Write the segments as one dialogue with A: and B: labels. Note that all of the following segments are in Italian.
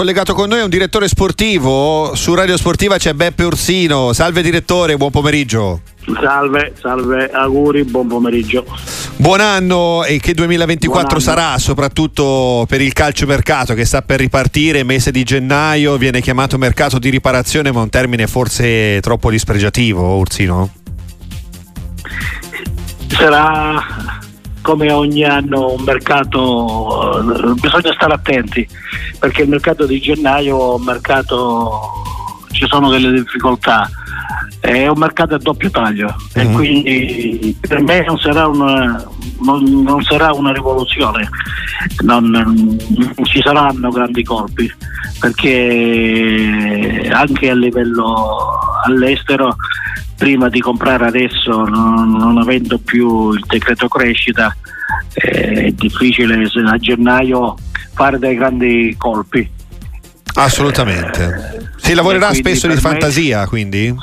A: collegato con noi è un direttore sportivo. Su Radio Sportiva c'è Beppe Ursino. Salve direttore, buon pomeriggio.
B: Salve, salve, auguri, buon pomeriggio.
A: Buon anno e che 2024 anno. sarà, soprattutto per il calciomercato che sta per ripartire, mese di gennaio, viene chiamato mercato di riparazione, ma un termine forse troppo dispregiativo, Ursino?
B: Sarà come ogni anno un mercato, bisogna stare attenti perché il mercato di gennaio un mercato, ci sono delle difficoltà, è un mercato a doppio taglio mm-hmm. e mhm. quindi per me non sarà una, non, non sarà una rivoluzione, non, non, ci saranno grandi colpi perché anche a livello all'estero prima di comprare adesso non, non avendo più il decreto crescita è difficile a gennaio fare dei grandi colpi.
A: Assolutamente. Si lavorerà spesso di fantasia, quindi?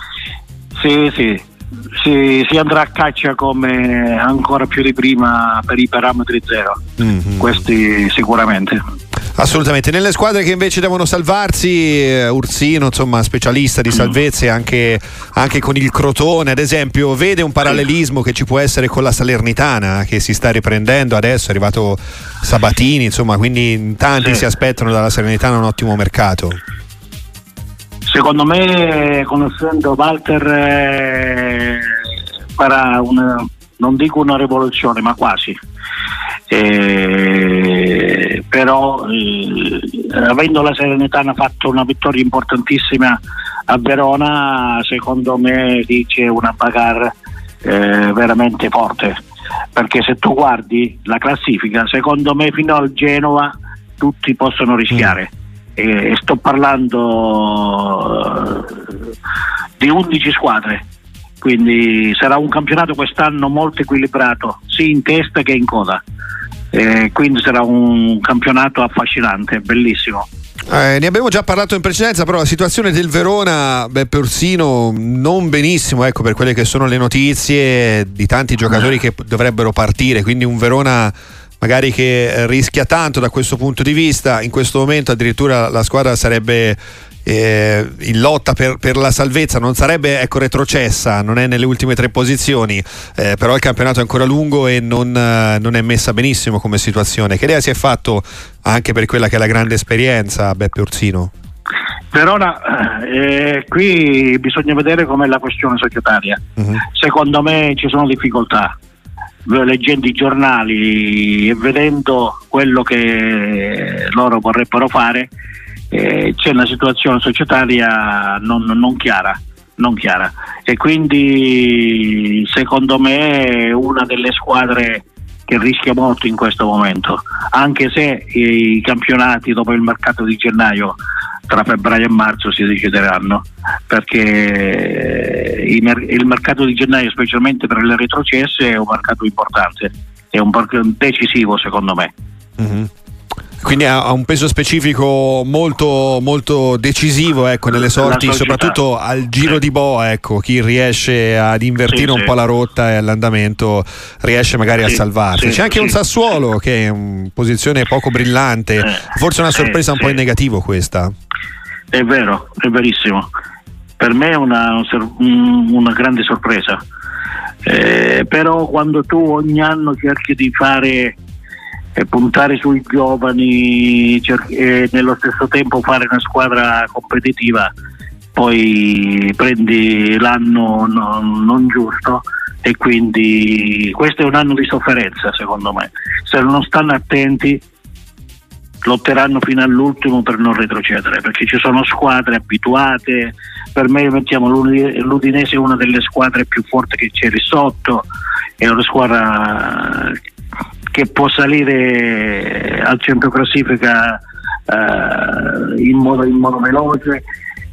B: Sì, sì. Si, si, andrà a caccia come ancora più di prima per i parametri zero. Mm-hmm. Questi sicuramente.
A: Assolutamente, nelle squadre che invece devono salvarsi, eh, Ursino, insomma, specialista di salvezze anche, anche, con il Crotone, ad esempio, vede un parallelismo che ci può essere con la Salernitana che si sta riprendendo adesso, è arrivato Sabatini, insomma, quindi tanti sì. si aspettano dalla Salernitana un ottimo mercato.
B: Secondo me, conoscendo Walter, eh, farà una, non dico una rivoluzione, ma quasi. Eh, però eh, avendo la Serenitana fatto una vittoria importantissima a Verona, secondo me dice una bagarre eh, veramente forte. Perché se tu guardi la classifica, secondo me fino al Genova tutti possono rischiare. Mm. E sto parlando eh, di 11 squadre quindi sarà un campionato quest'anno molto equilibrato sia in testa che in coda eh, quindi sarà un campionato affascinante, bellissimo.
A: Eh, ne abbiamo già parlato in precedenza, però la situazione del Verona, Beppe Orsino, non benissimo ecco, per quelle che sono le notizie di tanti giocatori che dovrebbero partire, quindi un Verona magari che rischia tanto da questo punto di vista, in questo momento addirittura la squadra sarebbe eh, in lotta per, per, la salvezza non sarebbe ecco, retrocessa, non è nelle ultime tre posizioni, eh, però il campionato è ancora lungo e non, eh, non, è messa benissimo come situazione. Che idea si è fatto anche per quella che è la grande esperienza Beppe Orsino?
B: Verona, eh, qui bisogna vedere com'è la questione societaria. Uh-huh. Secondo me ci sono difficoltà. Leggendo i giornali e vedendo quello che loro vorrebbero fare, eh, c'è una situazione societaria non, non, chiara, non, chiara, e quindi secondo me è una delle squadre che rischia molto in questo momento, anche se i campionati dopo il mercato di gennaio tra febbraio e marzo si decideranno. Perché il mercato di gennaio specialmente per le retrocesse è un mercato importante. È un mercato decisivo secondo me. Mm-hmm.
A: Quindi ha un peso specifico molto, molto decisivo ecco, nelle sorti, soprattutto al giro di boa. Ecco, chi riesce ad invertire sì, un po' la rotta e l'andamento riesce magari a salvarsi. C'è anche un Sassuolo che è in posizione poco brillante, eh, forse una sorpresa un po' in negativo questa.
B: È vero, è verissimo. Per me è una, una grande sorpresa. Eh, però quando tu ogni anno cerchi di fare puntare sui giovani e nello stesso tempo fare una squadra competitiva, poi prendi l'anno non, non giusto e quindi questo è un anno di sofferenza secondo me. Se non stanno attenti lotteranno fino all'ultimo per non retrocedere perché ci sono squadre abituate per me mettiamo l'Udinese è una delle squadre più forti che c'è lì sotto è una squadra che può salire al centro classifica eh, in, modo, in, modo, veloce,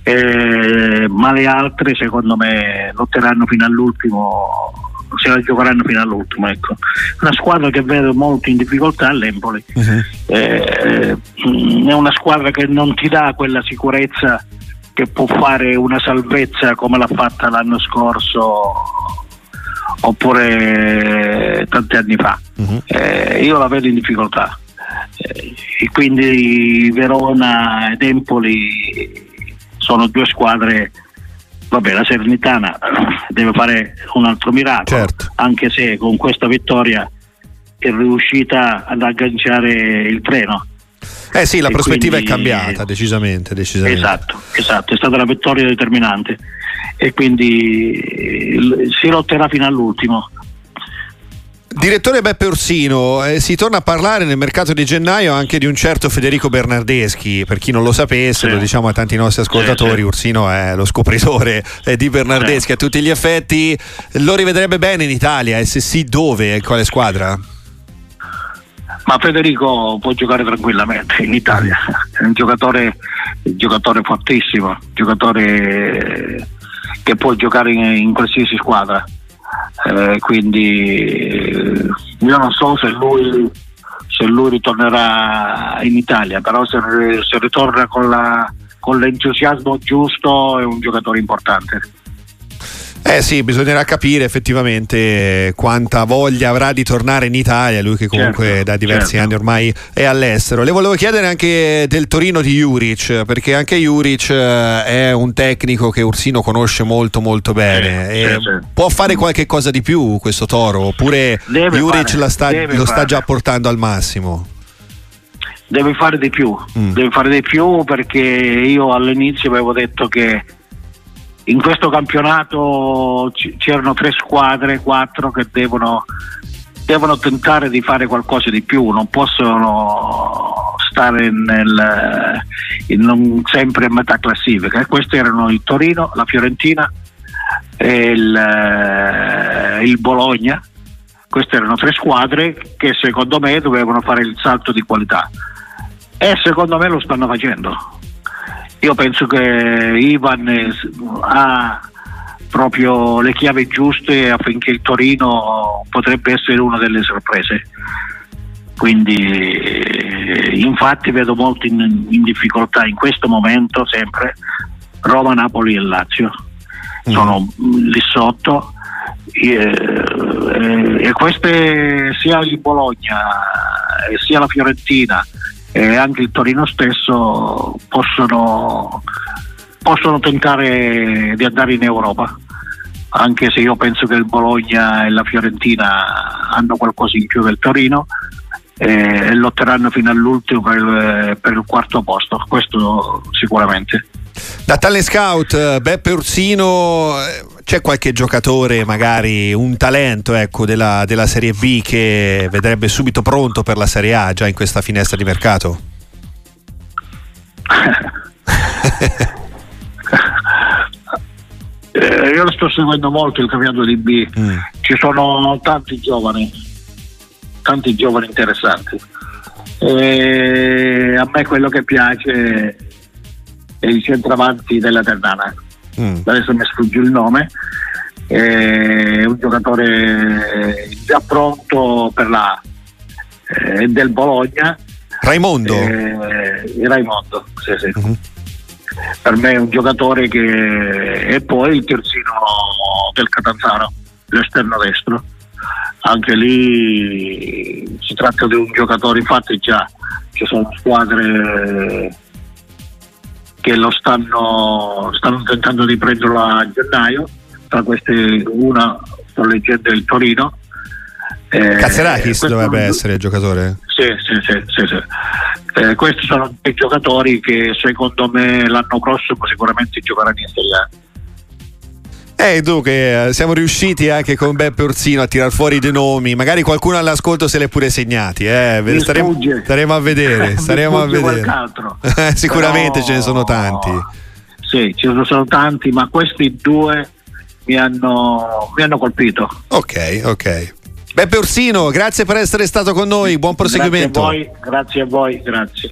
B: eh, ma le altre secondo me lotteranno fino all'ultimo, se la giocheranno fino all'ultimo. Ecco. Una squadra che vedo molto in difficoltà è l'Empoli, uh-huh. eh, è una squadra che non ti dà quella sicurezza che può fare una salvezza come l'ha fatta l'anno scorso oppure tanti anni fa. Uh-huh. Eh, io la vedo in difficoltà. eh, e quindi Verona ed Empoli sono due squadre vabbè la Serenitana deve fare un altro miracolo
A: Certo.
B: anche se con questa vittoria è riuscita ad agganciare il treno
A: Eh sì, la
B: E
A: prospettiva
B: quindi-
A: è cambiata, decisamente, decisamente.
B: Esatto, esatto, è stata la vittoria determinante e quindi eh, si lotterà fino all'ultimo.
A: Direttore Beppe Orsino, eh, si torna a parlare nel mercato di gennaio anche di un certo Federico Bernardeschi, per chi non lo sapesse,
B: Sì.
A: lo diciamo a tanti nostri ascoltatori,
B: Sì, sì.
A: Orsino è lo scopritore eh, di Bernardeschi
B: Sì.
A: a tutti gli effetti, lo rivedrebbe bene in Italia e se sì dove e quale squadra?
B: Ma Federico può giocare tranquillamente in Italia, è un giocatore, un giocatore fortissimo, un giocatore che può giocare in, in qualsiasi squadra. Eh, quindi eh, io non so se lui, se lui ritornerà in Italia, però se, se ritorna con, la- con l'entusiasmo giusto è un giocatore importante.
A: Eh sì, bisognerà capire effettivamente quanta voglia avrà di tornare in Italia, lui che comunque
B: Certo,
A: da diversi
B: certo.
A: anni ormai è all'estero. Le volevo chiedere anche del Torino di Juric, perché anche Juric eh, è un tecnico che Ursino conosce molto molto bene. E
B: sì, sì.
A: Può fare qualche cosa di più questo Toro? Oppure
B: Deve
A: Juric
B: fare,
A: sta- lo sta
B: fare.
A: già portando al massimo?
B: Deve fare di più,
A: Mm.
B: deve fare di più perché io all'inizio avevo detto che in questo campionato c'erano tre squadre, quattro che devono, devono tentare di fare qualcosa di più, non possono stare nel, in- sempre in metà classifica. Questi erano il Torino, la Fiorentina e il, eh, il Bologna. Queste erano tre squadre che secondo me dovevano fare il salto di qualità e secondo me lo stanno facendo. Io penso che Ivan eh, ha proprio le chiavi giuste affinché il Torino potrebbe essere una delle sorprese. Quindi eh, infatti vedo molto in, in difficoltà in questo momento sempre Roma, Napoli e Lazio. Sono mm, lì sotto e, eh, e queste sia il Bologna sia la Fiorentina e anche il Torino stesso possono, possono tentare di andare in Europa anche se io penso che il Bologna e la Fiorentina hanno qualcosa in più del Torino e lotteranno fino all'ultimo per il, per il quarto posto questo sicuramente.
A: Da tale scout, Beppe Ursino, eh, c'è qualche giocatore, magari un talento ecco, della, della Serie B che vedrebbe subito pronto per la Serie A già in questa finestra di mercato?
B: Eh, io lo sto seguendo molto il campionato di B,
A: Mm.
B: ci sono tanti giovani, tanti giovani interessanti. E a me quello che piace è il centravanti della Ternana,
A: Mm.
B: adesso mi sfugge il nome, è un giocatore già pronto per la eh, del Bologna,
A: Raimondo?
B: eh, Raimondo, sì, sì
A: Mhm.
B: per me è un giocatore che e poi il terzino del Catanzaro l'esterno destro anche lì si tratta di un giocatore infatti già ci sono squadre che lo stanno, stanno tentando di prenderlo a gennaio tra queste una sto leggendo il Torino Eh,
A: Kazzerakis
B: questo-
A: dovrebbe essere il giocatore.
B: sì, sì, sì, sì, sì. Eh, questi sono dei giocatori che secondo me l'anno prossimo sicuramente giocheranno in Serie A.
A: Eh, dunque, eh, siamo riusciti anche con Beppe Ursino a tirar fuori dei nomi. Magari qualcuno all'ascolto se li ha pure segnati. Eh. Staremo, staremo a vedere. Staremo a vedere. Sicuramente
B: Però-
A: ce ne sono tanti.
B: Sì, ce ne sono tanti, ma questi due mi hanno, mi hanno colpito.
A: Ok, ok. Beppe Ursino, grazie per essere stato con noi. Buon proseguimento.
B: Grazie a voi, grazie a voi, grazie.